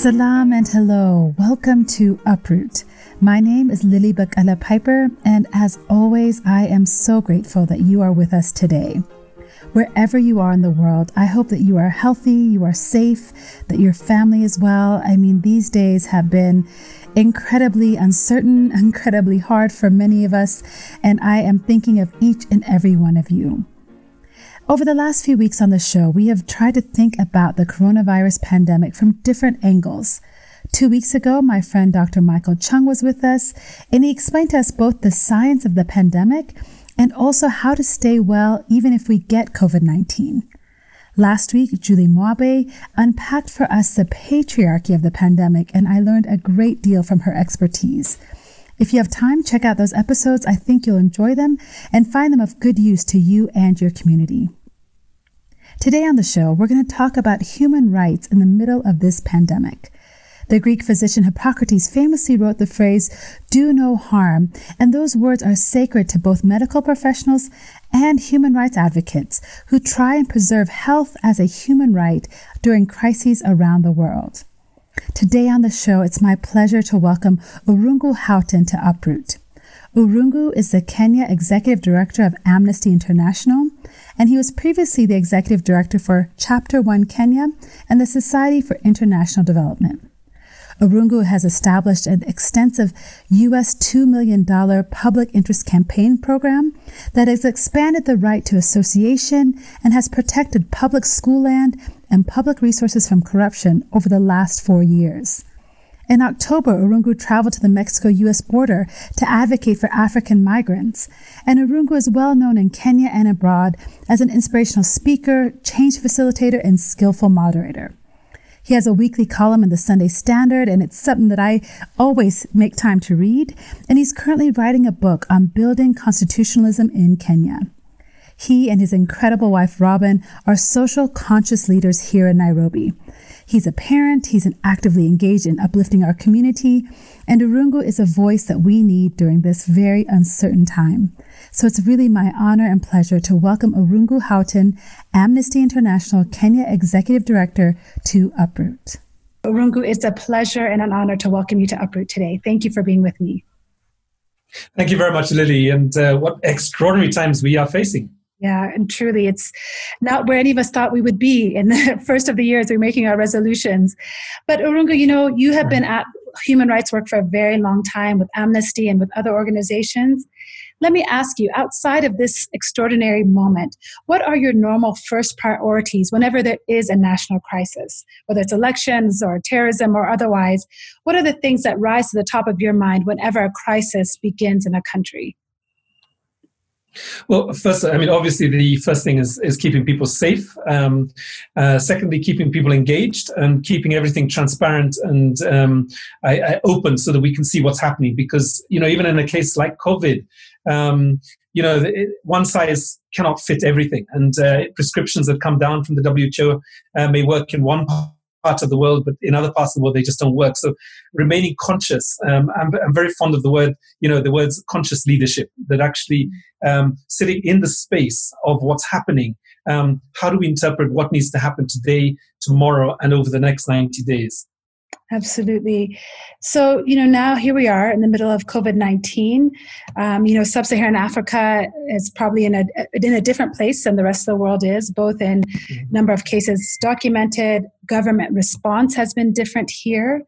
Salam and hello. Welcome to Uproot. My name is Lily Bakala Piper, and as always, I am so grateful that you are with us today. Wherever you are in the world, I hope that you are healthy, you are safe, that your family is well. I mean, these days have been incredibly uncertain, incredibly hard for many of us, and I am thinking of each and every one of you. Over the last few weeks on the show, we have tried to think about the coronavirus pandemic from different angles. Two weeks ago, my friend Dr. Michael Chung was with us, and he explained to us both the science of the pandemic and also how to stay well even if we get COVID 19. Last week, Julie Moabe unpacked for us the patriarchy of the pandemic, and I learned a great deal from her expertise. If you have time, check out those episodes. I think you'll enjoy them and find them of good use to you and your community. Today on the show, we're going to talk about human rights in the middle of this pandemic. The Greek physician Hippocrates famously wrote the phrase, do no harm, and those words are sacred to both medical professionals and human rights advocates who try and preserve health as a human right during crises around the world. Today on the show, it's my pleasure to welcome Irungu Houghton to Uproot. Irungu is the Kenya Executive Director of Amnesty International, and he was previously the Executive Director for Chapter 1 Kenya and the Society for International Development. Irungu has established an extensive US $2 million public interest campaign program that has expanded the right to association and has protected public school land and public resources from corruption over the last four years. In October, Irungu traveled to the Mexico US border to advocate for African migrants. And Irungu is well known in Kenya and abroad as an inspirational speaker, change facilitator, and skillful moderator. He has a weekly column in the Sunday Standard, and it's something that I always make time to read. And he's currently writing a book on building constitutionalism in Kenya. He and his incredible wife, Robin, are social conscious leaders here in Nairobi. He's a parent, he's an actively engaged in uplifting our community, and Irungu is a voice that we need during this very uncertain time. So it's really my honor and pleasure to welcome Irungu Houghton, Amnesty International Kenya Executive Director, to Uproot. Irungu, it's a pleasure and an honor to welcome you to Uproot today. Thank you for being with me. Thank you very much, Lily. And uh, what extraordinary times we are facing. Yeah, and truly, it's not where any of us thought we would be in the first of the year as we're making our resolutions. But Irungu, you know, you have been at human rights work for a very long time with Amnesty and with other organizations. Let me ask you, outside of this extraordinary moment, what are your normal first priorities whenever there is a national crisis, whether it's elections or terrorism or otherwise? What are the things that rise to the top of your mind whenever a crisis begins in a country? Well, first, I mean, obviously, the first thing is, is keeping people safe. Um, uh, secondly, keeping people engaged and keeping everything transparent and um, I, I open so that we can see what's happening. Because, you know, even in a case like COVID, um, you know, one size cannot fit everything. And uh, prescriptions that come down from the WHO uh, may work in one part of the world, but in other parts of the world they just don't work. So remaining conscious. Um, I'm, I'm, very fond of the word, you know, the words conscious leadership. That actually um, sitting in the space of what's happening. Um, how do we interpret what needs to happen today, tomorrow, and over the next 90 days? Absolutely. So, you know, now here we are in the middle of COVID 19. Um, you know, sub Saharan Africa is probably in a, in a different place than the rest of the world is, both in mm-hmm. number of cases documented, government response has been different here.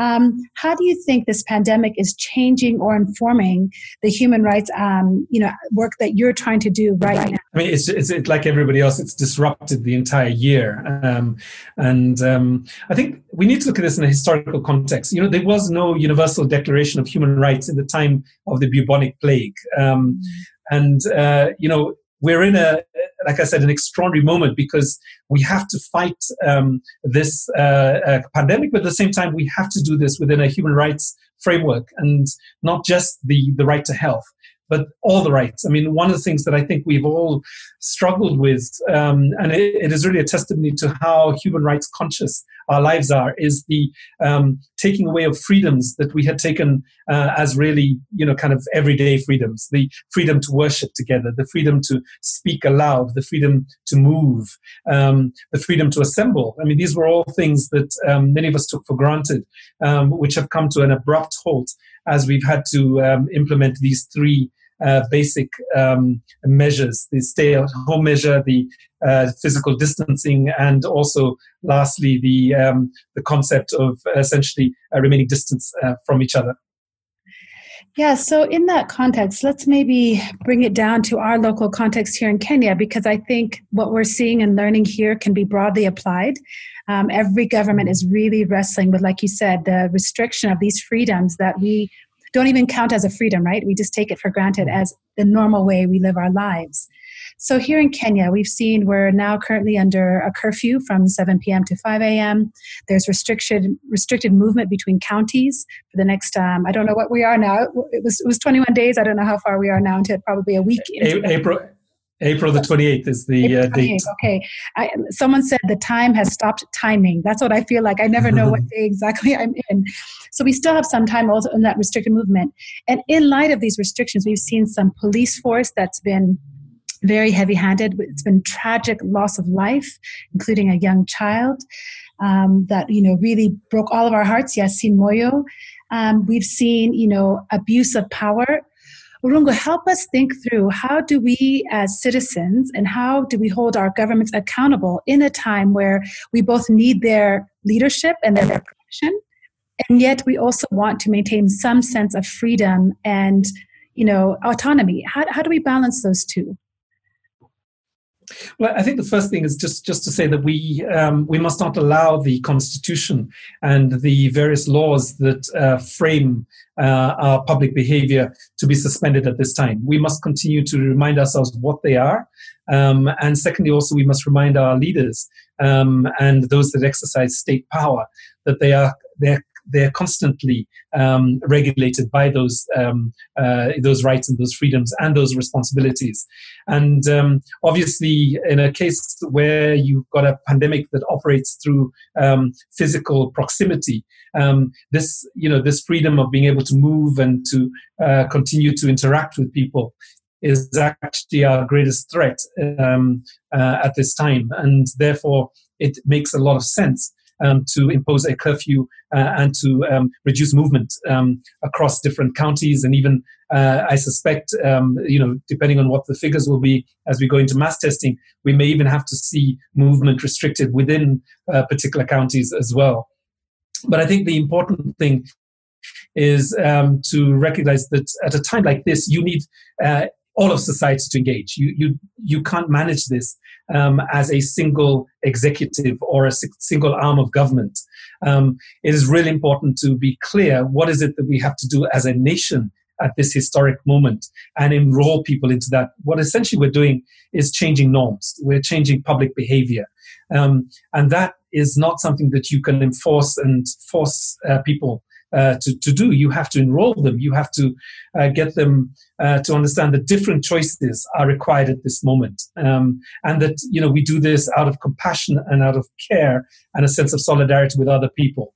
Um, how do you think this pandemic is changing or informing the human rights, um, you know, work that you're trying to do right now? I mean, it's, it's, it's like everybody else. It's disrupted the entire year, um, and um, I think we need to look at this in a historical context. You know, there was no universal declaration of human rights in the time of the bubonic plague, um, and uh, you know, we're in a like I said, an extraordinary moment because we have to fight um, this uh, uh, pandemic, but at the same time, we have to do this within a human rights framework and not just the, the right to health. but all the rights. I mean, one of the things that I think we've all struggled with, um, and it, it is really a testimony to how human rights conscious our lives are, is the um, taking away of freedoms that we had taken uh, as really, you know, kind of everyday freedoms. The freedom to worship together, the freedom to speak aloud, the freedom to move, um, the freedom to assemble. I mean, these were all things that um, many of us took for granted, um, which have come to an abrupt halt as we've had to um, implement these three uh, basic um, measures the stay at home measure, the uh, physical distancing, and also, lastly, the, um, the concept of essentially uh, remaining distance uh, from each other. Yeah, so in that context, let's maybe bring it down to our local context here in Kenya, because I think what we're seeing and learning here can be broadly applied. Um, every government is really wrestling with, like you said, the restriction of these freedoms that we don't even count as a freedom, right? We just take it for granted as the normal way we live our lives. So here in Kenya, we've seen we're now currently under a curfew from 7 p.m. to 5 a.m. There's restricted restricted movement between counties for the next. Um, I don't know what we are now. It was it was 21 days. I don't know how far we are now into probably a week. April. April the 28th is the uh, date. Okay. I, someone said the time has stopped timing. That's what I feel like. I never know what day exactly I'm in. So we still have some time also in that restricted movement. And in light of these restrictions, we've seen some police force that's been very heavy handed. It's been tragic loss of life, including a young child um, that, you know, really broke all of our hearts. Yasin Moyo. Um, we've seen, you know, abuse of power. Irungu, help us think through how do we as citizens and how do we hold our governments accountable in a time where we both need their leadership and their protection, and yet we also want to maintain some sense of freedom and you know autonomy. How, how do we balance those two? Well, I think the first thing is just, just to say that we um, we must not allow the constitution and the various laws that uh, frame uh, our public behavior to be suspended at this time. We must continue to remind ourselves what they are, um, and secondly, also we must remind our leaders um, and those that exercise state power that they are they're they're constantly um, regulated by those um, uh, those rights and those freedoms and those responsibilities. And um, obviously, in a case where you've got a pandemic that operates through um, physical proximity, um, this you know this freedom of being able to move and to uh, continue to interact with people is actually our greatest threat um, uh, at this time, and therefore it makes a lot of sense um, to impose a curfew uh, and to um, reduce movement um, across different counties. And even, uh, I suspect, um, you know, depending on what the figures will be as we go into mass testing, we may even have to see movement restricted within uh, particular counties as well. But I think the important thing is um, to recognize that at a time like this, you need uh, all of society to engage. You you you can't manage this um, as a single executive or a single arm of government. Um, it is really important to be clear what is it that we have to do as a nation at this historic moment and enroll people into that. What essentially we're doing is changing norms. We're changing public behavior. Um, and that is not something that you can enforce and force uh, people uh, to, to do. You have to enroll them. You have to uh, get them uh, to understand that different choices are required at this moment, um, and that you know we do this out of compassion and out of care and a sense of solidarity with other people.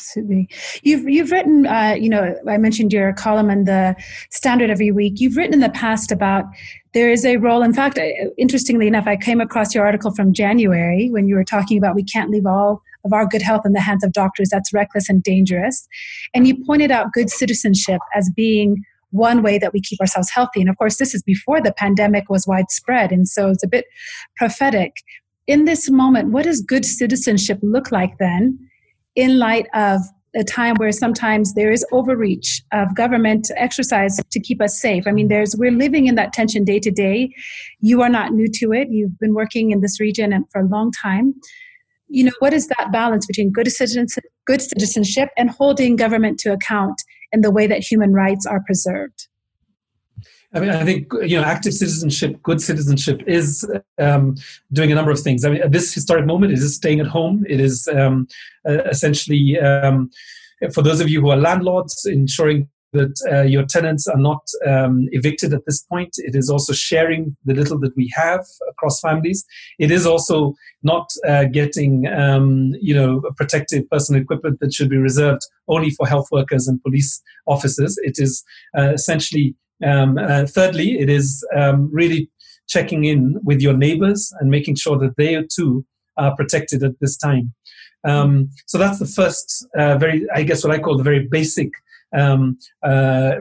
Absolutely. You've you've written, uh, you know, I mentioned your column in the Standard every week. You've written in the past about there is a role. In fact, interestingly enough, I came across your article from January when you were talking about we can't leave all of our good health in the hands of doctors. That's reckless and dangerous. And you pointed out good citizenship as being one way that we keep ourselves healthy. And of course, this is before the pandemic was widespread. And so it's a bit prophetic. In this moment, what does good citizenship look like then in light of a time where sometimes there is overreach of government exercise to keep us safe. I mean, there's we're living in that tension day to day. You are not new to it. You've been working in this region for a long time you know what is that balance between good citizenship, good citizenship and holding government to account in the way that human rights are preserved I mean, I think you know, active citizenship, good citizenship is um, doing a number of things. I mean, at this historic moment, it is staying at home. It is um, uh, essentially, um, for those of you who are landlords, ensuring that uh, your tenants are not um, evicted at this point. It is also sharing the little that we have across families. It is also not uh, getting, um, you know, protective personal equipment that should be reserved only for health workers and police officers. It is uh, essentially, um, uh, thirdly, it is um, really checking in with your neighbors and making sure that they too are protected at this time. Um, so that's the first, uh, very, I guess, what I call the very basic um, uh,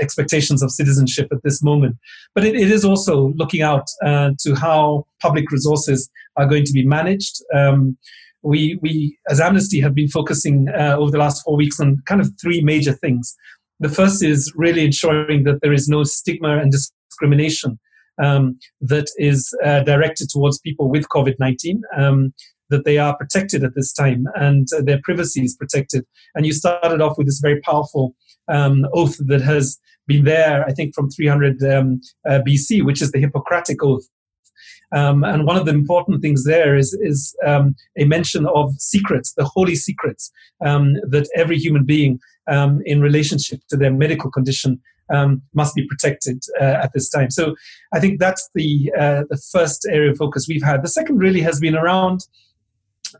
expectations of citizenship at this moment. But it, it is also looking out uh, to how public resources are going to be managed. Um, we, we, as Amnesty, have been focusing uh, over the last four weeks on kind of three major things. The first is really ensuring that there is no stigma and discrimination um, that is uh, directed towards people with COVID 19. Um, that they are protected at this time and uh, their privacy is protected. And you started off with this very powerful um, oath that has been there, I think, from 300 um, uh, BC, which is the Hippocratic Oath. Um, and one of the important things there is, is um, a mention of secrets, the holy secrets um, that every human being um, in relationship to their medical condition um, must be protected uh, at this time. So I think that's the uh, the first area of focus we've had. The second really has been around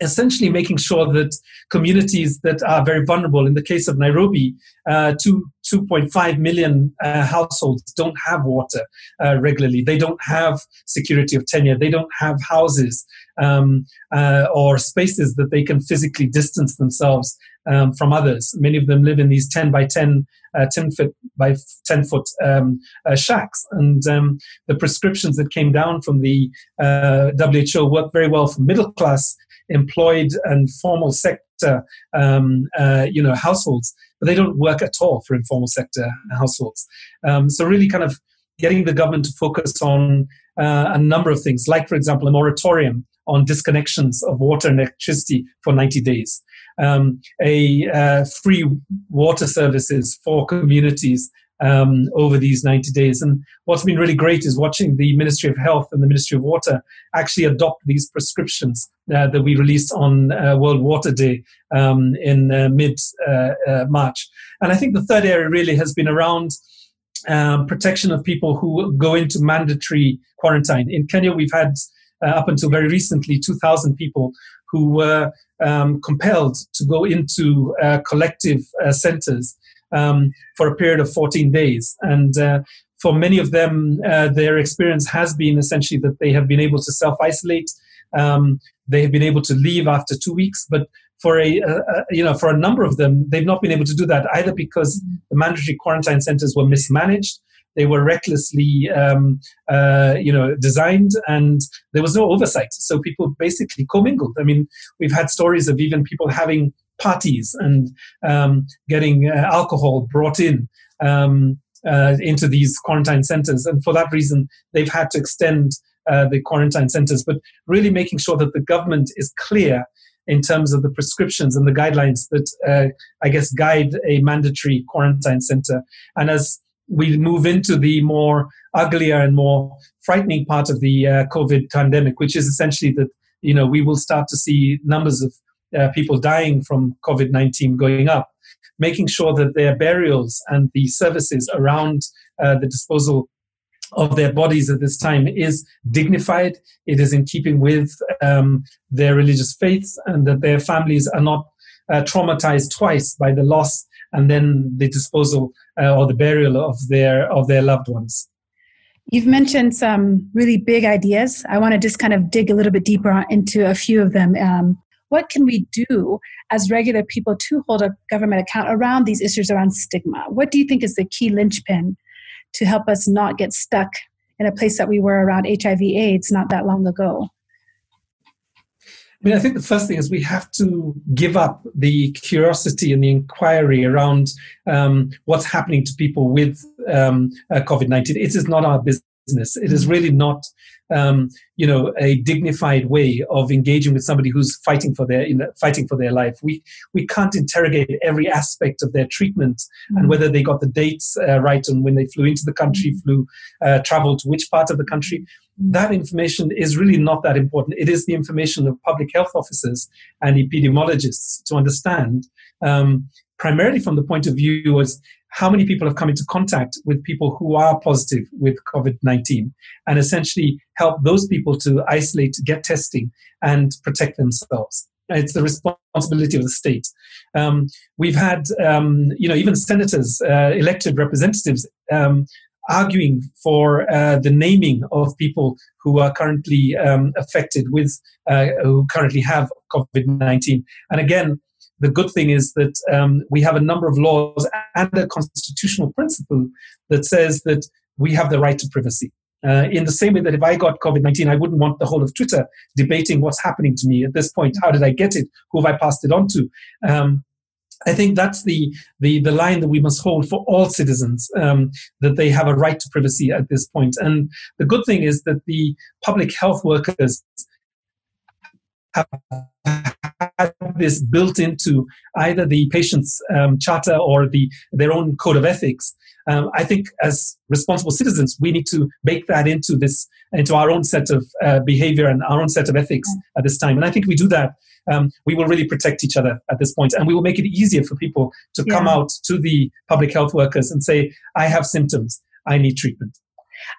essentially making sure that communities that are very vulnerable, in the case of Nairobi, uh, two, 2.5 million uh, households don't have water uh, regularly. They don't have security of tenure. They don't have houses um, uh, or spaces that they can physically distance themselves um, from others. Many of them live in these 10 by 10, uh, 10 foot by 10 foot um, uh, shacks. And um, the prescriptions that came down from the WHO work very well for middle class employed and formal sector, um, uh, you know, households, but they don't work at all for informal sector households. Um, so really, kind of getting the government to focus on uh, a number of things, like for example, a moratorium on disconnections of water and electricity for 90 days, um, a uh, free water services for communities um, over these 90 days. And what's been really great is watching the Ministry of Health and the Ministry of Water actually adopt these prescriptions uh, that we released on uh, World Water Day um, in uh, mid uh, uh, March. And I think the third area really has been around. Um, protection of people who go into mandatory quarantine. In Kenya, we've had uh, up until very recently 2,000 people who were um, compelled to go into collective centers um, for a period of 14 days. And uh, for many of them, uh, their experience has been essentially that they have been able to self isolate. Um, they have been able to leave after two weeks, but for a, a, you know for a number of them, they've not been able to do that either because the mandatory quarantine centers were mismanaged, they were recklessly um, uh, you know designed, and there was no oversight. So people basically commingled. I mean, we've had stories of even people having parties and um, getting uh, alcohol brought in um, uh, into these quarantine centers. And for that reason, they've had to extend uh, the quarantine centers, but really making sure that the government is clear in terms of the prescriptions and the guidelines that uh, I guess guide a mandatory quarantine center. And as we move into the more uglier and more frightening part of the uh, COVID pandemic, which is essentially that you know we will start to see numbers of uh, people dying from COVID 19 going up, making sure that their burials and the services around uh, the disposal of their bodies at this time is dignified, it is in keeping with um, their religious faiths, and that their families are not uh, traumatized twice by the loss and then the disposal uh, or the burial of their of their loved ones. You've mentioned some really big ideas. I want to just kind of dig a little bit deeper into a few of them. Um, what can we do as regular people to hold a government account around these issues around stigma? What do you think is the key linchpin to help us not get stuck in a place that we were around HIV AIDS not that long ago? I mean, I think the first thing is we have to give up the curiosity and the inquiry around um, what's happening to people with um, uh, COVID 19. It is not our business. It is really not um, you know a dignified way of engaging with somebody who's fighting for their you know, fighting for their life. We we can't interrogate every aspect of their treatment mm-hmm. and whether they got the dates uh, right and when they flew into the country, mm-hmm. flew uh, traveled to which part of the country. That information is really not that important. It is the information of public health officers and epidemiologists to understand um, primarily from the point of view was how many people have come into contact with people who are positive with COVID 19 and essentially help those people to isolate, get testing, and protect themselves. It's the responsibility of the state. Um, we've had, um, you know, even senators, uh, elected representatives, um, arguing for uh, the naming of people who are currently um, affected with, uh, who currently have COVID 19. And again, the good thing is that um, we have a number of laws and a constitutional principle that says that we have the right to privacy. Uh, in the same way that if I got COVID 19, I wouldn't want the whole of Twitter debating what's happening to me at this point. How did I get it? Who have I passed it on to? Um, I think that's the, the, the line that we must hold for all citizens um, that they have a right to privacy at this point. And the good thing is that the public health workers have had this built into either the patient's um, charter or the their own code of ethics. Um, I think as responsible citizens, we need to bake that into this into our own set of uh, behavior and our own set of ethics at this time. And I think we do that. Um, we will really protect each other at this point, and we will make it easier for people to yeah. come out to the public health workers and say, "I have symptoms. I need treatment."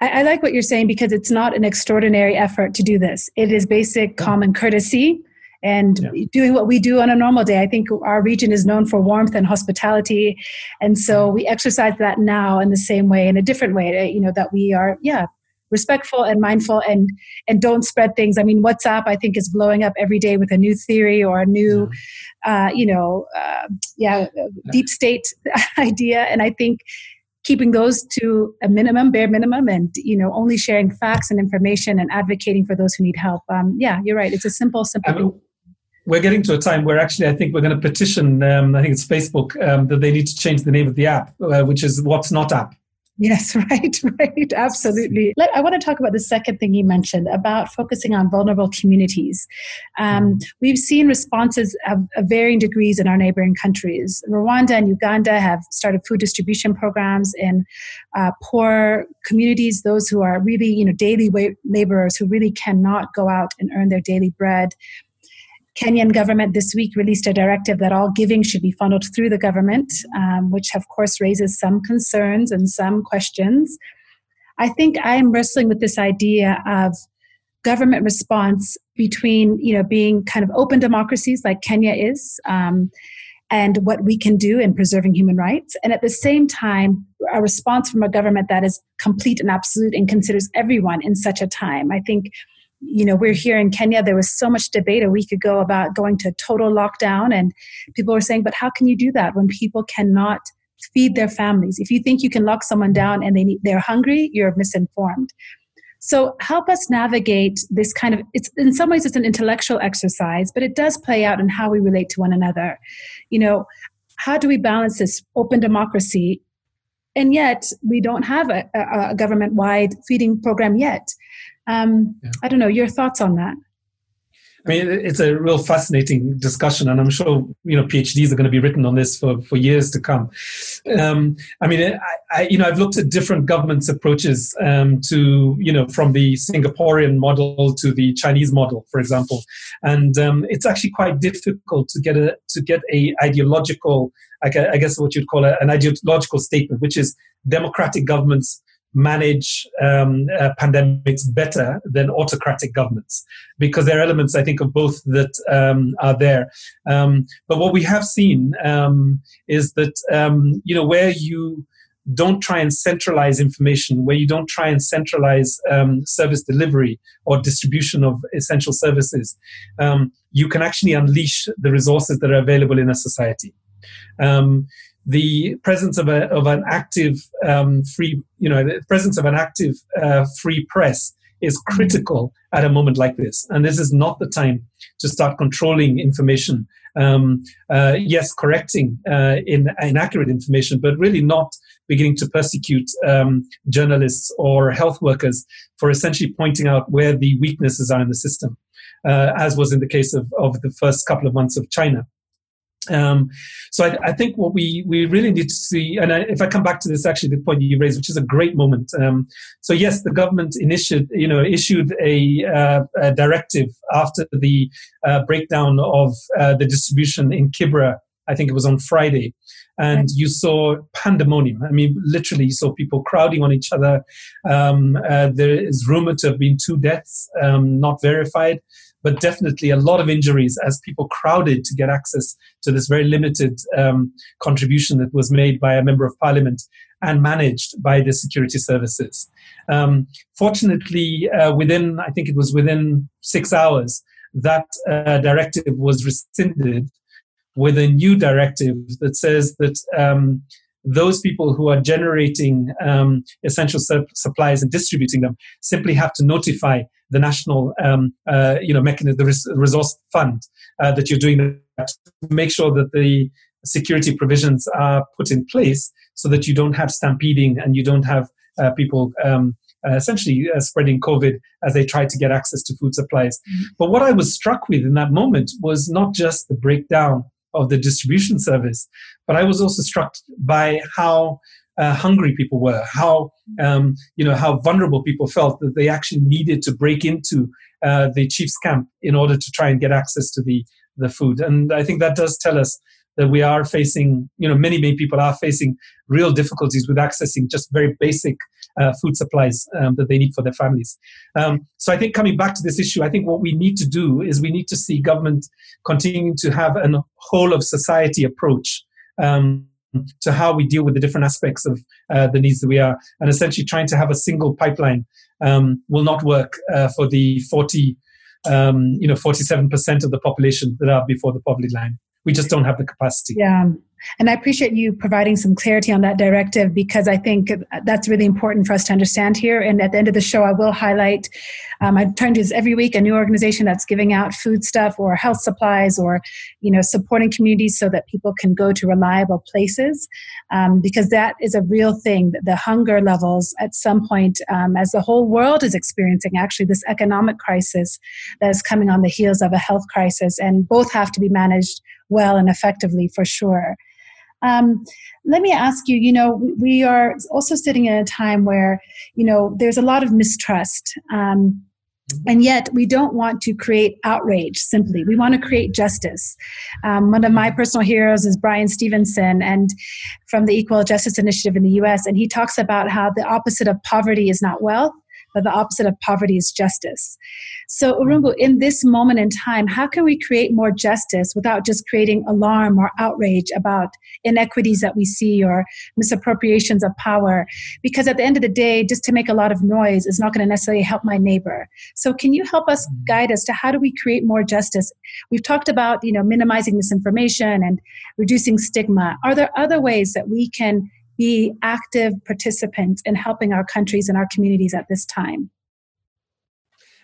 I, I, like what you're saying because it's not an extraordinary effort to do this. It is basic common courtesy and yeah. doing what we do on a normal day. I think our region is known for warmth and hospitality. And so we exercise that now in the same way, in a different way, you know, that we are, yeah, respectful and mindful and and don't spread things i mean whatsapp i think is blowing up every day with a new theory or a new uh, you know uh, yeah deep state idea and i think keeping those to a minimum, bare minimum, and you know only sharing facts and information and advocating for those who need help. Um, yeah, you're right. It's a simple, simple. I mean, we're getting to a time where actually I think we're going to petition. Um, I think it's Facebook um, that they need to change the name of the app, uh, which is What's Not App. Yes, right, right, absolutely. Let, I want to talk about the second thing you mentioned about focusing on vulnerable communities. Um, mm-hmm. we've seen responses of, of, varying degrees in our neighboring countries. Rwanda and Uganda have started food distribution programs in uh, poor communities, those who are really, you know, daily laborers who really cannot go out and earn their daily bread. Kenyan government this week released a directive that all giving should be funneled through the government, um, which of course raises some concerns and some questions. I think I'm wrestling with this idea of government response between you know being kind of open democracies like Kenya is. Um, and what we can do in preserving human rights, and at the same time, a response from a government that is complete and absolute and considers everyone in such a time. I think you know, we're here in Kenya. There was so much debate a week ago about going to total lockdown, and people were saying, but how can you do that when people cannot feed their families? If you think you can lock someone down and they need, they're hungry, you're misinformed. So help us navigate this kind of it's in some ways it's an intellectual exercise, but it does play out in how we relate to one another. You know, how do we balance this open democracy and yet we don't have a, a, a government-wide feeding program yet um, yeah. I don't know your thoughts on that. I mean, it's a real fascinating discussion, and I'm sure you know PhDs are going to be written on this for, for years to come. Um, I mean, I, I, you know I've looked at different governments' approaches um, to you know from the Singaporean model to the Chinese model, for example, and um, it's actually quite difficult to get a to get a ideological, I guess what you'd call a, an ideological statement, which is democratic governments manage um, uh, pandemics better than autocratic governments because there are elements, I think, of both that um, are there. Um, but what we have seen um, is that, um, you know, where you don't try and centralize information, where you don't try and centralize um, service delivery or distribution of essential services, you can actually unleash the resources that are available in a society. Um, the presence of, a, of an active um, free, you know, the presence of an active uh, free press is mm-hmm. critical at a moment like this. And this is not the time to start controlling information. Um, uh, yes, correcting uh, in, inaccurate information, but really not beginning to persecute um, journalists or health workers for essentially pointing out where the weaknesses are in the system, uh, as was in the case of, of the first couple of months of China. Um, so I, I, think what we, we really need to see, and I, if I come back to this, actually, the point you raised, which is a great moment. Um, so yes, the government initiated, you know, issued a, uh, a directive after the uh, breakdown of uh, the distribution in Kibra I think it was on Friday, and you saw pandemonium. I mean, literally, you saw people crowding on each other. Um, uh, there is rumored to have been two deaths, um, not verified, but definitely a lot of injuries as people crowded to get access to this very limited um, contribution that was made by a member of parliament and managed by the security services. Um, fortunately, uh, within, I think it was within six hours, that uh, directive was rescinded with a new directive that says that um, those people who are generating um, essential su- supplies and distributing them simply have to notify the national, um, uh, you know, mechanism, the res- resource fund uh, that you're doing that to make sure that the security provisions are put in place so that you don't have stampeding and you don't have uh, people um, uh, essentially uh, spreading COVID as they try to get access to food supplies. Mm-hmm. But what I was struck with in that moment was not just the breakdown of the distribution service, but I was also struck by how uh, hungry people were, how um, you know how vulnerable people felt that they actually needed to break into uh, the chief's camp in order to try and get access to the the food. And I think that does tell us that we are facing, you know, many, many people are facing real difficulties with accessing just very basic uh, food supplies um, that they need for their families. Um, so I think coming back to this issue, I think what we need to do is we need to see government continuing to have a whole of society approach. Um, to how we deal with the different aspects of uh, the needs that we are, and essentially trying to have a single pipeline um, will not work uh, for the 40, um, you know, 47% of the population that are before the poverty line we just don't have the capacity. Yeah. And I appreciate you providing some clarity on that directive because I think that's really important for us to understand here. And at the end of the show, I will highlight. Um, I try to do this every week. A new organization that's giving out food stuff or health supplies or, you know, supporting communities so that people can go to reliable places, um, because that is a real thing. The hunger levels at some point, um, as the whole world is experiencing, actually this economic crisis that is coming on the heels of a health crisis, and both have to be managed well and effectively for sure. Um, let me ask you, you know, we are also sitting in a time where, you know, there's a lot of mistrust. Um, and yet, we don't want to create outrage simply. We want to create justice. Um, one of my personal heroes is Bryan Stevenson, and from the Equal Justice Initiative in the US. And he talks about how the opposite of poverty is not wealth, but the opposite of poverty is justice. So, Irungu, in this moment in time, how can we create more justice without just creating alarm or outrage about inequities that we see or misappropriations of power? Because at the end of the day, just to make a lot of noise is not going to necessarily help my neighbor. So, can you help us mm-hmm. guide us to how do we create more justice? We've talked about, you know, minimizing misinformation and reducing stigma. Are there other ways that we can be active participants in helping our countries and our communities at this time?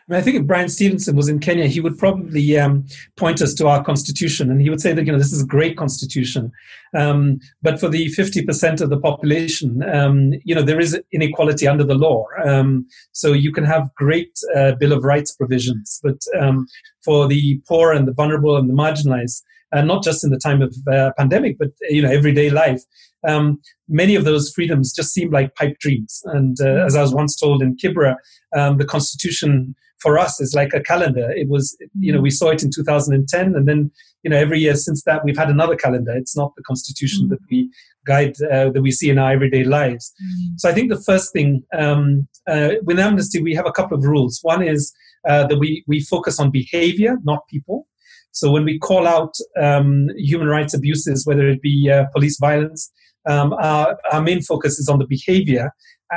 I, mean, I think if Bryan Stevenson was in Kenya, he would probably um, point us to our constitution, and he would say that you know this is a great constitution, um, but for the fifty percent of the population, um, you know there is inequality under the law. Um, so you can have great uh, Bill of Rights provisions, but um, for the poor and the vulnerable and the marginalized, uh, not just in the time of uh, pandemic, but you know everyday life. Um, many of those freedoms just seem like pipe dreams. And uh, as I was once told in Kibra, um, the Constitution for us is like a calendar. It was, you know, we saw it in 2010, and then you know every year since that we've had another calendar. It's not the Constitution that we guide uh, that we see in our everyday lives. Mm. So I think the first thing um, uh, with Amnesty we have a couple of rules. One is uh, that we we focus on behavior, not people. So when we call out um, human rights abuses, whether it be uh, police violence, um, our, our, main focus is on the behavior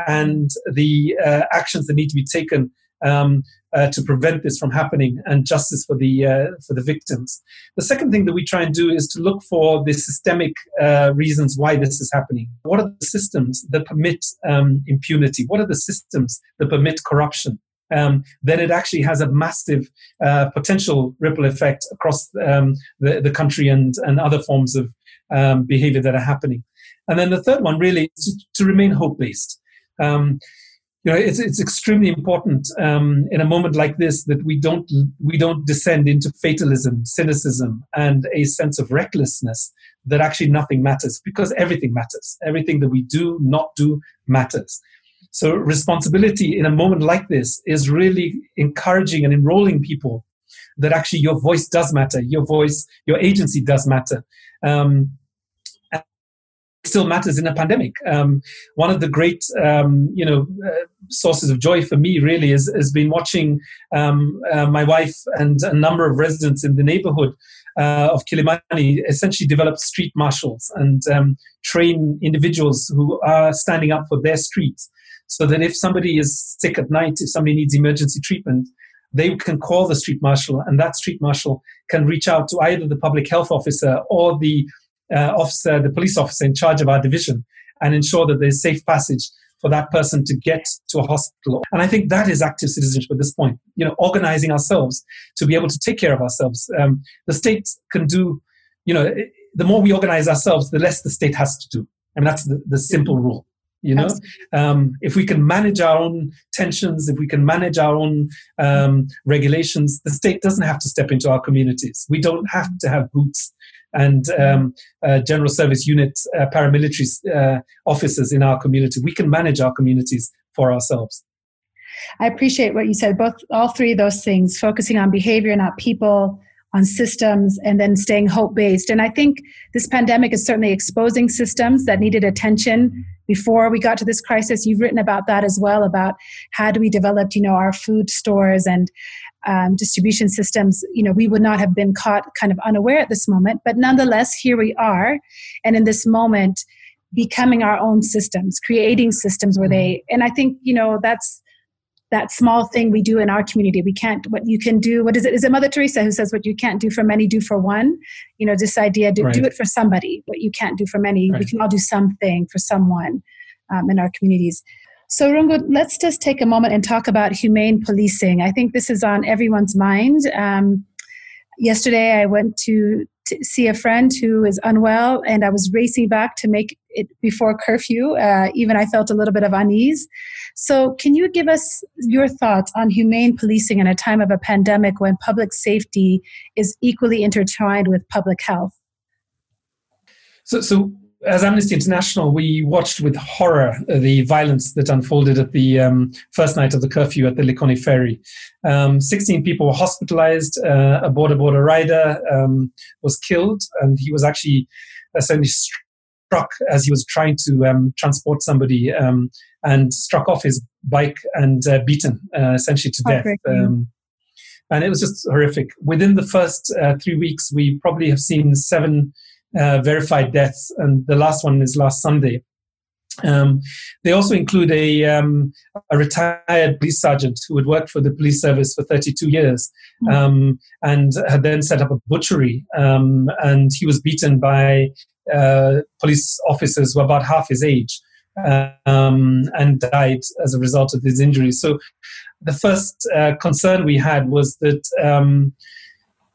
and the uh, actions that need to be taken um, uh, to prevent this from happening and justice for the uh, for the victims. The second thing that we try and do is to look for the systemic uh, reasons why this is happening. What are the systems that permit um, impunity? What are the systems that permit corruption? Um, then it actually has a massive uh, potential ripple effect across um, the, the country and, and other forms of um, behavior that are happening. And then the third one really is to, to remain hope based. Um, you know, it's, it's extremely important um, in a moment like this that we don't we don't descend into fatalism, cynicism, and a sense of recklessness that actually nothing matters because everything matters. Everything that we do, not do, matters. So, responsibility in a moment like this is really encouraging and enrolling people that actually your voice does matter, your voice, your agency does matter. Um, still matters in a pandemic. Um, one of the great, um, you know, uh, sources of joy for me really is, has been watching um, uh, my wife and a number of residents in the neighborhood uh, of Kilimani essentially develop street marshals and um, train individuals who are standing up for their streets so that if somebody is sick at night, if somebody needs emergency treatment, they can call the street marshal, and that street marshal can reach out to either the public health officer or the uh, officer, the police officer in charge of our division, and ensure that there's safe passage for that person to get to a hospital. And I think that is active citizenship at this point. You know, organizing ourselves to be able to take care of ourselves. Um, the state can do, you know, the more we organize ourselves, the less the state has to do. I mean, that's the, the simple rule you know? Um, if we can manage our own tensions if we can manage our own um, regulations the state doesn't have to step into our communities. We don't have to have boots and um, uh, general service unit uh, paramilitary uh, officers in our community. We can manage our communities for ourselves. I appreciate what you said. Both all three of those things focusing on behavior not people on systems and then staying hope based. And I think this pandemic is certainly exposing systems that needed attention before we got to this crisis. You've written about that as well about how do we develop, you know, our food stores and um, distribution systems. You know, we would not have been caught kind of unaware at this moment, but nonetheless, here we are, and in this moment, becoming our own systems, creating systems where they. And I think you know that's that small thing we do in our community. We can't, what you can do, what is it? Is it Mother Teresa who says, what you can't do for many, do for one? You know, this idea, do, right. do it for somebody. What you can't do for many, right. we can all do something for someone um, in our communities. So, Irungu, let's just take a moment and talk about humane policing. I think this is on everyone's mind. Um, yesterday, I went to to see a friend who is unwell, and I was racing back to make it before curfew. Uh, even I felt a little bit of unease. So, can you give us your thoughts on humane policing in a time of a pandemic when public safety is equally intertwined with public health? So, so as Amnesty International, we watched with horror the violence that unfolded at the um, first night of the curfew at the Likoni ferry. Um, 16 people were hospitalized. Uh, a boda boda rider um, was killed, and he was actually essentially struck as he was trying to um, transport somebody um, and struck off his bike and uh, beaten uh, essentially to death. Um, and it was just horrific. Within the first uh, three weeks, we probably have seen seven uh, verified deaths, and the last one is last Sunday. Um, they also include a, um, a, retired police sergeant who had worked for the police service for 32 years hmm. um, and had then set up a butchery. Um, and he was beaten by uh, police officers who were about half his age um, and died as a result of his injuries. So the first uh, concern we had was that um,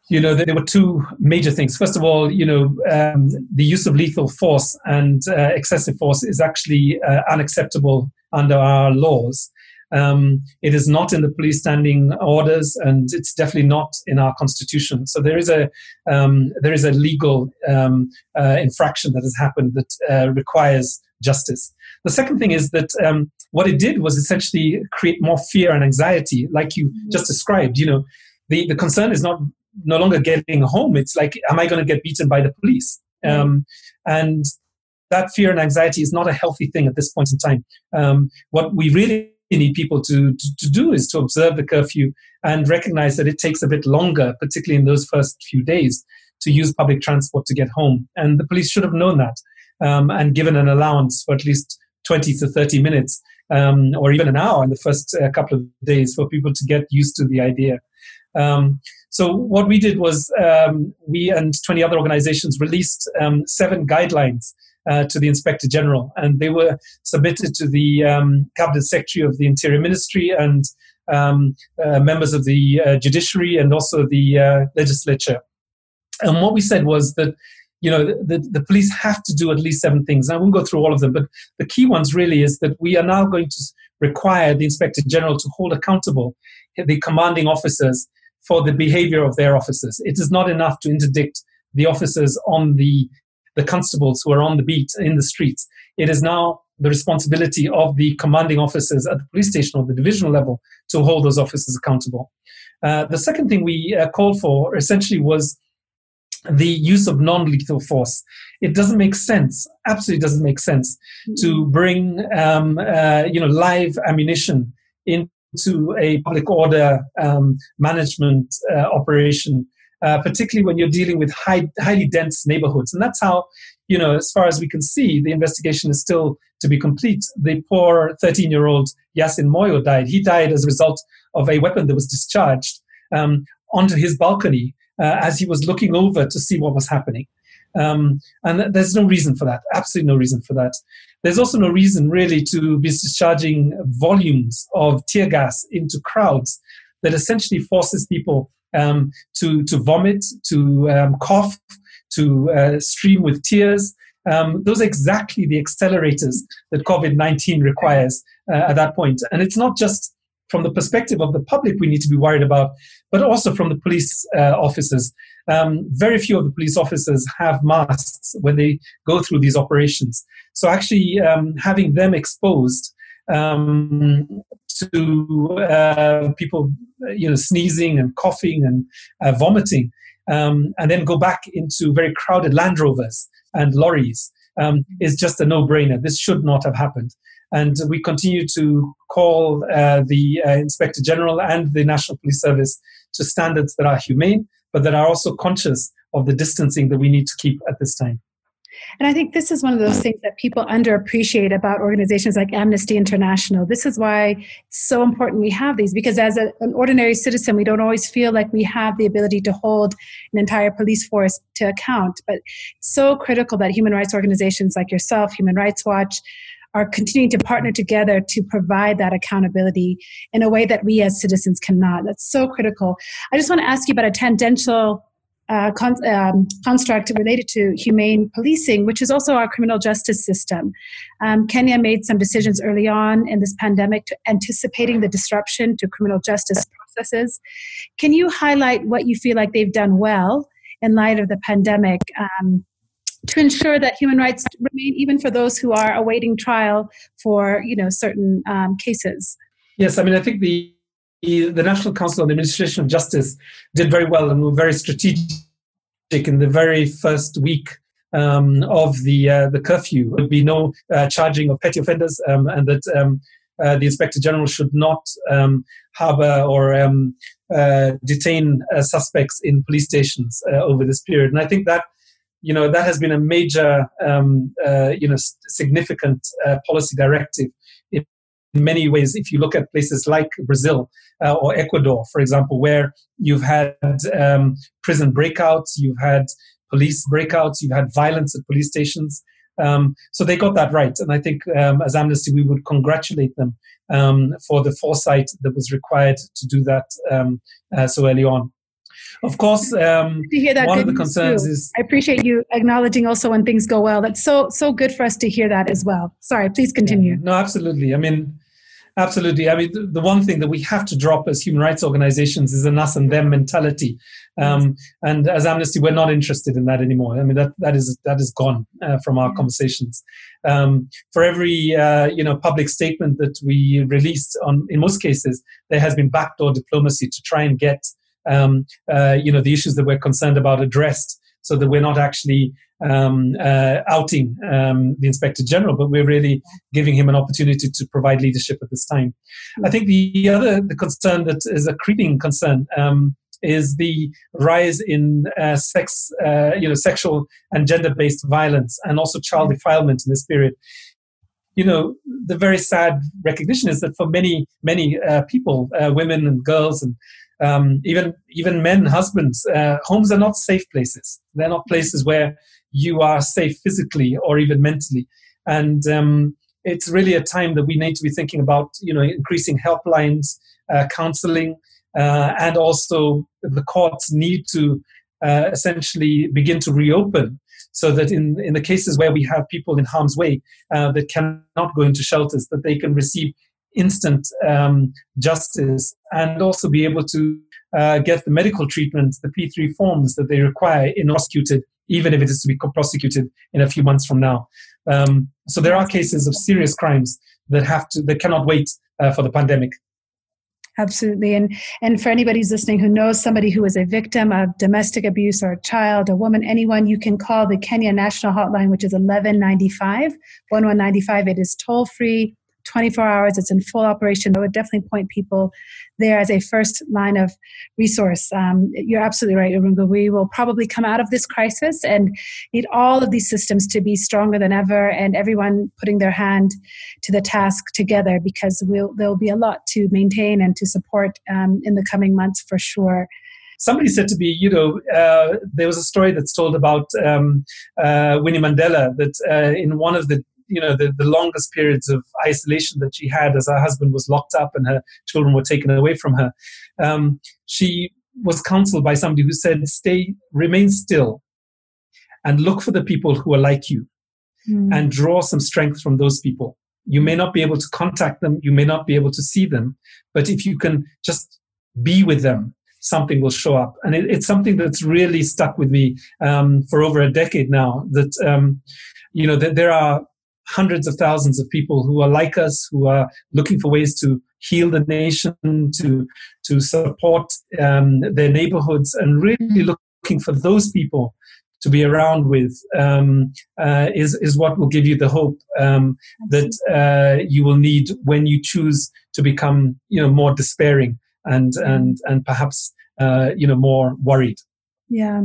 you know, there were two major things. First of all, you know, um, the use of lethal force and uh, excessive force is actually uh, unacceptable under our laws. Um, it is not in the police standing orders, and it's definitely not in our constitution. So there is a um, there is a legal um, uh, infraction that has happened that uh, requires justice. The second thing is that um, what it did was essentially create more fear and anxiety, like you just described. You know, the, the concern is not no longer getting home. It's like, am I going to get beaten by the police? Um, and that fear and anxiety is not a healthy thing at this point in time. Um, what we really need people to, to, to, do is to observe the curfew and recognize that it takes a bit longer, particularly in those first few days, to use public transport to get home. And the police should have known that um, and given an allowance for at least 20 to 30 minutes um, or even an hour in the first uh, couple of days for people to get used to the idea. Um, so what we did was um, we and 20 other organizations released um, seven guidelines uh, to the Inspector General, and they were submitted to the um, Cabinet Secretary of the Interior Ministry and um, uh, members of the uh, judiciary and also the uh, legislature. And what we said was that you know the, the police have to do at least seven things. I won't go through all of them, but the key ones really is that we are now going to require the Inspector General to hold accountable the commanding officers for the behavior of their officers. It is not enough to interdict the officers on the the constables who are on the beat in the streets. It is now the responsibility of the commanding officers at the police station or the divisional level to hold those officers accountable. Uh, the second thing we uh, called for essentially was the use of non-lethal force. It doesn't make sense. Absolutely doesn't make sense to mm-hmm. bring um, uh, you know live ammunition into a public order um, management uh, operation, uh, particularly when you're dealing with high, highly dense neighborhoods. And that's how you know, as far as we can see, the investigation is still to be complete. The poor 13-year-old Yasin Moyo died. He died as a result of a weapon that was discharged um, onto his balcony uh, as he was looking over to see what was happening. Um, and there's no reason for that. Absolutely no reason for that. There's also no reason really to be discharging volumes of tear gas into crowds that essentially forces people um, to to vomit, to um, cough, to uh, stream with tears. Um, those are exactly the accelerators that COVID 19 requires uh, at that point. And it's not just from the perspective of the public we need to be worried about, but also from the police uh, officers. Um, very few of the police officers have masks when they go through these operations. So actually, um, having them exposed um, to uh, people, you know, sneezing and coughing and uh, vomiting, um, and then go back into very crowded Land Rovers and lorries um, is just a no-brainer. This should not have happened. And we continue to call uh, the uh, Inspector General and the National Police Service to standards that are humane, but that are also conscious of the distancing that we need to keep at this time. And I think this is one of those things that people underappreciate about organizations like Amnesty International. This is why it's so important we have these, because as a, an ordinary citizen, we don't always feel like we have the ability to hold an entire police force to account. But it's so critical that human rights organizations like yourself, Human Rights Watch, are continuing to partner together to provide that accountability in a way that we as citizens cannot. That's so critical. I just want to ask you about a tangential uh, con- um, construct related to humane policing, which is also our criminal justice system. Um, Kenya made some decisions early on in this pandemic to anticipating the disruption to criminal justice processes. Can you highlight what you feel like they've done well in light of the pandemic um, to ensure that human rights remain even for those who are awaiting trial for you know certain um, cases? Yes, I mean I think the the National Council on the Administration of Justice did very well and were very strategic in the very first week um, of the uh, the curfew. There would be no uh, charging of petty offenders, um, and that um, uh, the Inspector General should not um, harbour or um, uh, detain uh, suspects in police stations uh, over this period. And I think that you know that has been a major um, you know significant policy directive in many ways, if you look at places like Brazil uh, or Ecuador, for example, where you've had um, prison breakouts, you've had police breakouts, you've had violence at police stations. Um, so they got that right. And I think um, as Amnesty, we would congratulate them um, for the foresight that was required to do that um, uh, so early on. Of course, um, to hear that one of the concerns too. is. I appreciate you acknowledging also when things go well. That's so so good for us to hear that as well. Sorry, please continue. No, absolutely. I mean, absolutely. I mean, the, the, one thing that we have to drop as human rights organizations is an us and them mentality. Um, and as Amnesty, we're not interested in that anymore. I mean, that that is that is gone uh, from our conversations. Um, for every uh, you know public statement that we released on, in most cases, there has been backdoor diplomacy to try and get um, uh, you know the issues that we're concerned about addressed so that we're not actually um, uh, outing um, the inspector general but we're really giving him an opportunity to provide leadership at this time. I think the other the concern that is a creeping concern um, is the rise in uh, sex, uh, you know, sexual and gender-based violence, and also child defilement in this period. You know, the very sad recognition is that for many, many uh, people, uh, women and girls and um, even even men, husbands, uh, homes are not safe places. They're not places where you are safe physically or even mentally. And um, it's really a time that we need to be thinking about, you know, increasing helplines, uh, counseling, uh, and also the courts need to uh, essentially begin to reopen so that in, in the cases where we have people in harm's way uh, that cannot go into shelters, that they can receive instant um, justice and also be able to uh, get the medical treatment, the P3 forms that they require in prosecuted, even if it is to be prosecuted in a few months from now. Um, so there are cases of serious crimes that have to that cannot wait uh, for the pandemic. Absolutely. And and for anybody who's listening who knows somebody who is a victim of domestic abuse or a child, a woman, anyone, you can call the Kenya National Hotline, which is 1195, 1195. It is toll free. 24 hours. It's in full operation. I would definitely point people there as a first line of resource. Um, you're absolutely right, Irungu. We will probably come out of this crisis and need all of these systems to be stronger than ever and everyone putting their hand to the task together because we'll, there'll be a lot to maintain and to support um, in the coming months for sure somebody said to me, you know, uh, there was a story that's told about um, uh, Winnie Mandela that uh, in one of the you know the, the longest periods of isolation that she had as her husband was locked up and her children were taken away from her. Um, she was counseled by somebody who said stay remain still and look for the people who are like you mm. and draw some strength from those people. You may not be able to contact them you may not be able to see them but if you can just be with them something will show up. And it, it's something that's really stuck with me um, for over a decade now that um, you know that there are hundreds of thousands of people who are like us, who are looking for ways to heal the nation, to to support um, their neighborhoods, and really looking for those people to be around with um, uh, is is what will give you the hope um, that uh, you will need when you choose to become you know more despairing and and and perhaps uh, you know more worried. Yeah,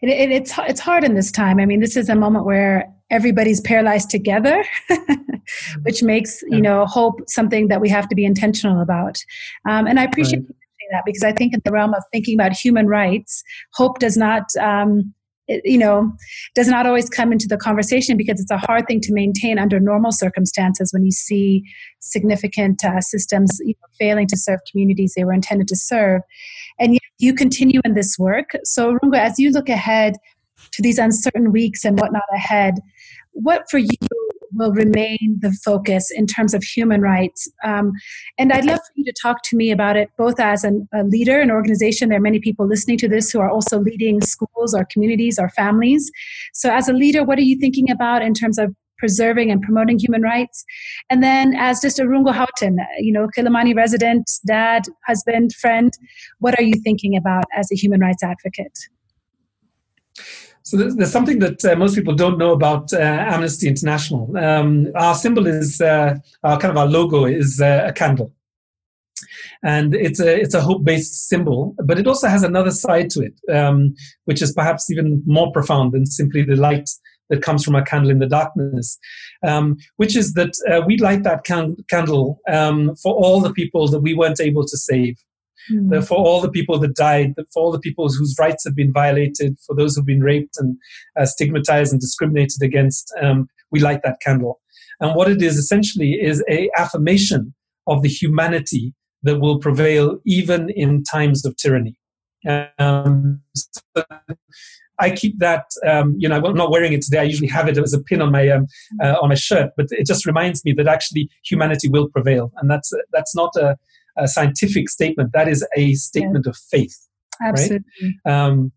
it, it, it's it's hard in this time. I mean, this is a moment where everybody's paralyzed together, which makes you know hope something that we have to be intentional about. Um, and I appreciate right. that because I think in the realm of thinking about human rights, hope does not. Um, it, you know, does not always come into the conversation because it's a hard thing to maintain under normal circumstances when you see significant uh, systems you know, failing to serve communities they were intended to serve. And yet you continue in this work. So, Irungu, as you look ahead to these uncertain weeks and whatnot ahead, what for you will remain the focus in terms of human rights? Um, and I'd love for you to talk to me about it both as an, a leader, an organization. There are many people listening to this who are also leading schools or communities or families. So, as a leader, what are you thinking about in terms of preserving and promoting human rights. And then as just Irungu Houghton, you know, Kilimani resident, dad, husband, friend, what are you thinking about as a human rights advocate? So there's, there's something that uh, most people don't know about uh, Amnesty International. Um, our symbol is, uh, our kind of our logo is uh, a candle. And it's a, it's a hope-based symbol, but it also has another side to it, um, which is perhaps even more profound than simply the light that comes from a candle in the darkness, um, which is that uh, we light that can- candle um, for all the people that we weren't able to save. Mm. For all the people that died, for all the people whose rights have been violated, for those who've been raped and uh, stigmatized and discriminated against, um, we light that candle. And what it is essentially is a affirmation of the humanity that will prevail even in times of tyranny. Um, so I keep that. Um, you know, I'm not wearing it today. I usually have it as a pin on my um, uh, on my shirt, but it just reminds me that actually humanity will prevail, and that's that's not a, a scientific statement. That is a statement yeah. of faith. Absolutely. Right? Um,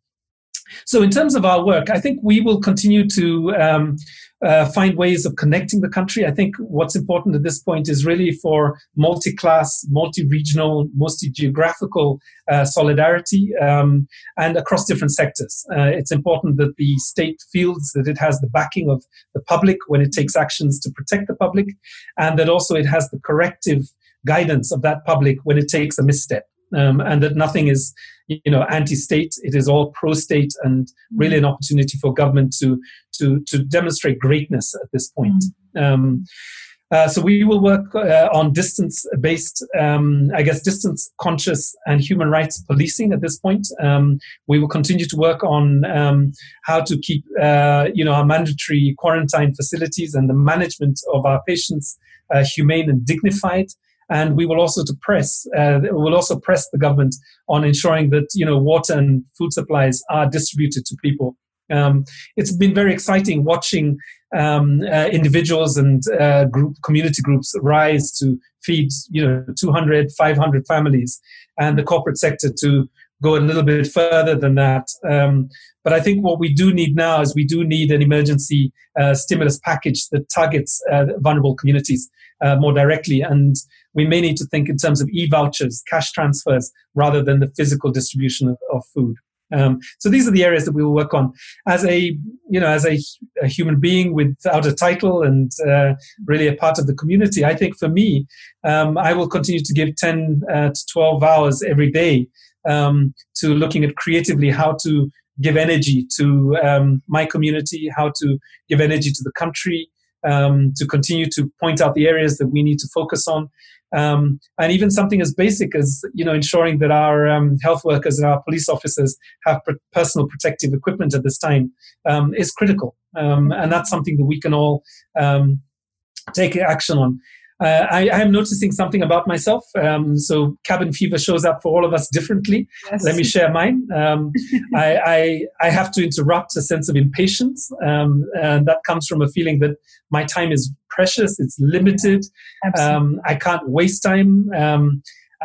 so, in terms of our work, I think we will continue to um, uh, find ways of connecting the country. I think what's important at this point is really for multi class, multi regional, multi geographical uh, solidarity um, and across different sectors. Uh, it's important that the state feels that it has the backing of the public when it takes actions to protect the public, and that also it has the corrective guidance of that public when it takes a misstep. Um, and that nothing is you know anti-state. It is all pro-state and really an opportunity for government to to to demonstrate greatness at this point. Mm. um, uh, so we will work uh, on distance-based, um, I guess, distance-conscious and human rights policing at this point. Um, we will continue to work on um, how to keep, uh, you know, our mandatory quarantine facilities and the management of our patients uh, humane and dignified and we will also to press uh, will also press the government on ensuring that you know water and food supplies are distributed to people. Um, it's been very exciting watching um, uh, individuals and uh, group community groups rise to feed you know 200 500 families and the corporate sector to go a little bit further than that. Um, but I think what we do need now is we do need an emergency uh, stimulus package that targets uh, vulnerable communities uh, more directly. And we may need to think in terms of e vouchers, cash transfers, rather than the physical distribution of, of food. Um, so these are the areas that we will work on as a you know as a, a human being without a title and uh, really a part of the community. I think for me, um, I will continue to give ten uh, to twelve hours every day um, to looking at creatively how to give energy to um, my community, how to give energy to the country, um, to continue to point out the areas that we need to focus on. Um, and even something as basic as you know ensuring that our um, health workers and our police officers have personal protective equipment at this time um, is critical, um, and that's something that we can all um, take action on. Uh, I, am noticing something about myself. Um, so cabin fever shows up for all of us differently. Yes. Let me share mine. Um, I, I, I, have to interrupt a sense of impatience, um, and that comes from a feeling that my time is precious. It's limited. Um, I can't waste time.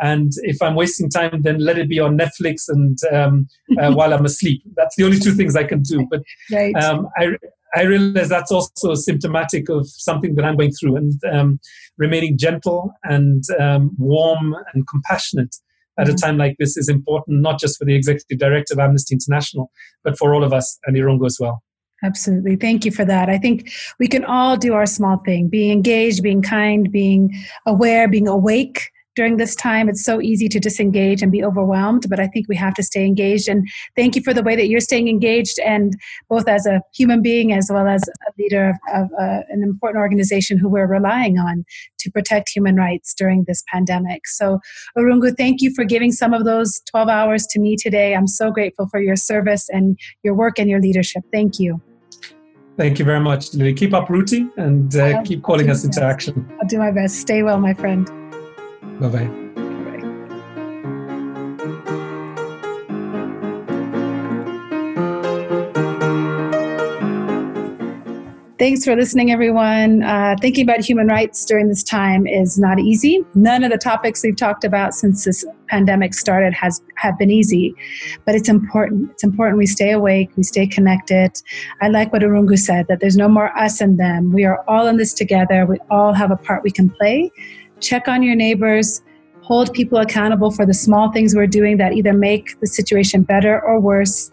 Um, and if I'm wasting time, then let it be on Netflix and um, uh, while I'm asleep. That's the only two things I can do. But right. I, I realize that's also symptomatic of something that I'm going through, and um, remaining gentle and um, warm and compassionate at mm-hmm. a time like this is important, not just for the executive director of Amnesty International, but for all of us and Irungu as well. Absolutely. Thank you for that. I think we can all do our small thing being engaged, being kind, being aware, being awake during this time it's so easy to disengage and be overwhelmed but i think we have to stay engaged and thank you for the way that you're staying engaged and both as a human being as well as a leader of, of uh, an important organization who we're relying on to protect human rights during this pandemic so irungu thank you for giving some of those 12 hours to me today i'm so grateful for your service and your work and your leadership thank you Thank you very much, Lily. Keep uprooting and uh, keep calling us into action. I'll do my best. Stay well, my friend. Bye bye. Thanks for listening, everyone. Uh, thinking about human rights during this time is not easy. None of the topics we've talked about since this pandemic started has have been easy, but it's important. It's important we stay awake, we stay connected. I like what Irungu said that there's no more us and them. We are all in this together. We all have a part we can play check on your neighbors, hold people accountable for the small things we're doing that either make the situation better or worse.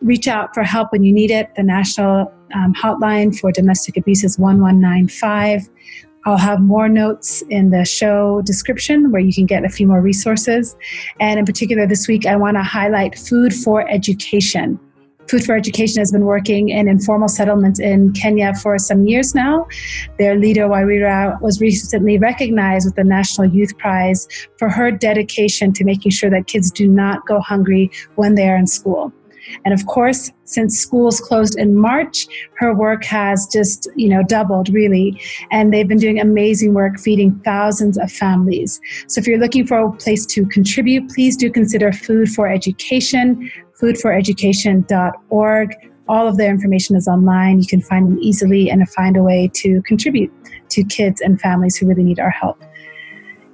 Reach out for help when you need it. The national um, hotline for domestic abuse is 1195. I'll have more notes in the show description where you can get a few more resources. And in particular, this week, I want to highlight Food for Education. Food for Education has been working in informal settlements in Kenya for some years now. Their leader, Wawira, was recently recognized with the National Youth Prize for her dedication to making sure that kids do not go hungry when they are in school. And of course, since schools closed in March, her work has just, you know, doubled really. And they've been doing amazing work feeding thousands of families. So if you're looking for a place to contribute, please do consider Food for Education foodforeducation.org. All of their information is online. You can find them easily and find a way to contribute to kids and families who really need our help.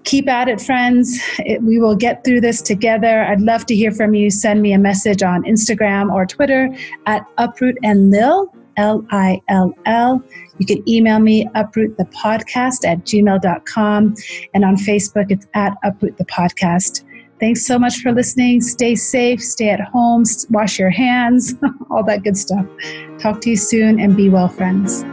Keep at it, friends. It, we will get through this together. I'd love to hear from you. Send me a message on Instagram or Twitter at Uproot and Lil, L I L L. You can email me, uprootthepodcast at gmail.com. And on Facebook, it's at Uproot the Podcast. Thanks so much for listening. Stay safe, stay at home, wash your hands, all that good stuff. Talk to you soon and be well, friends.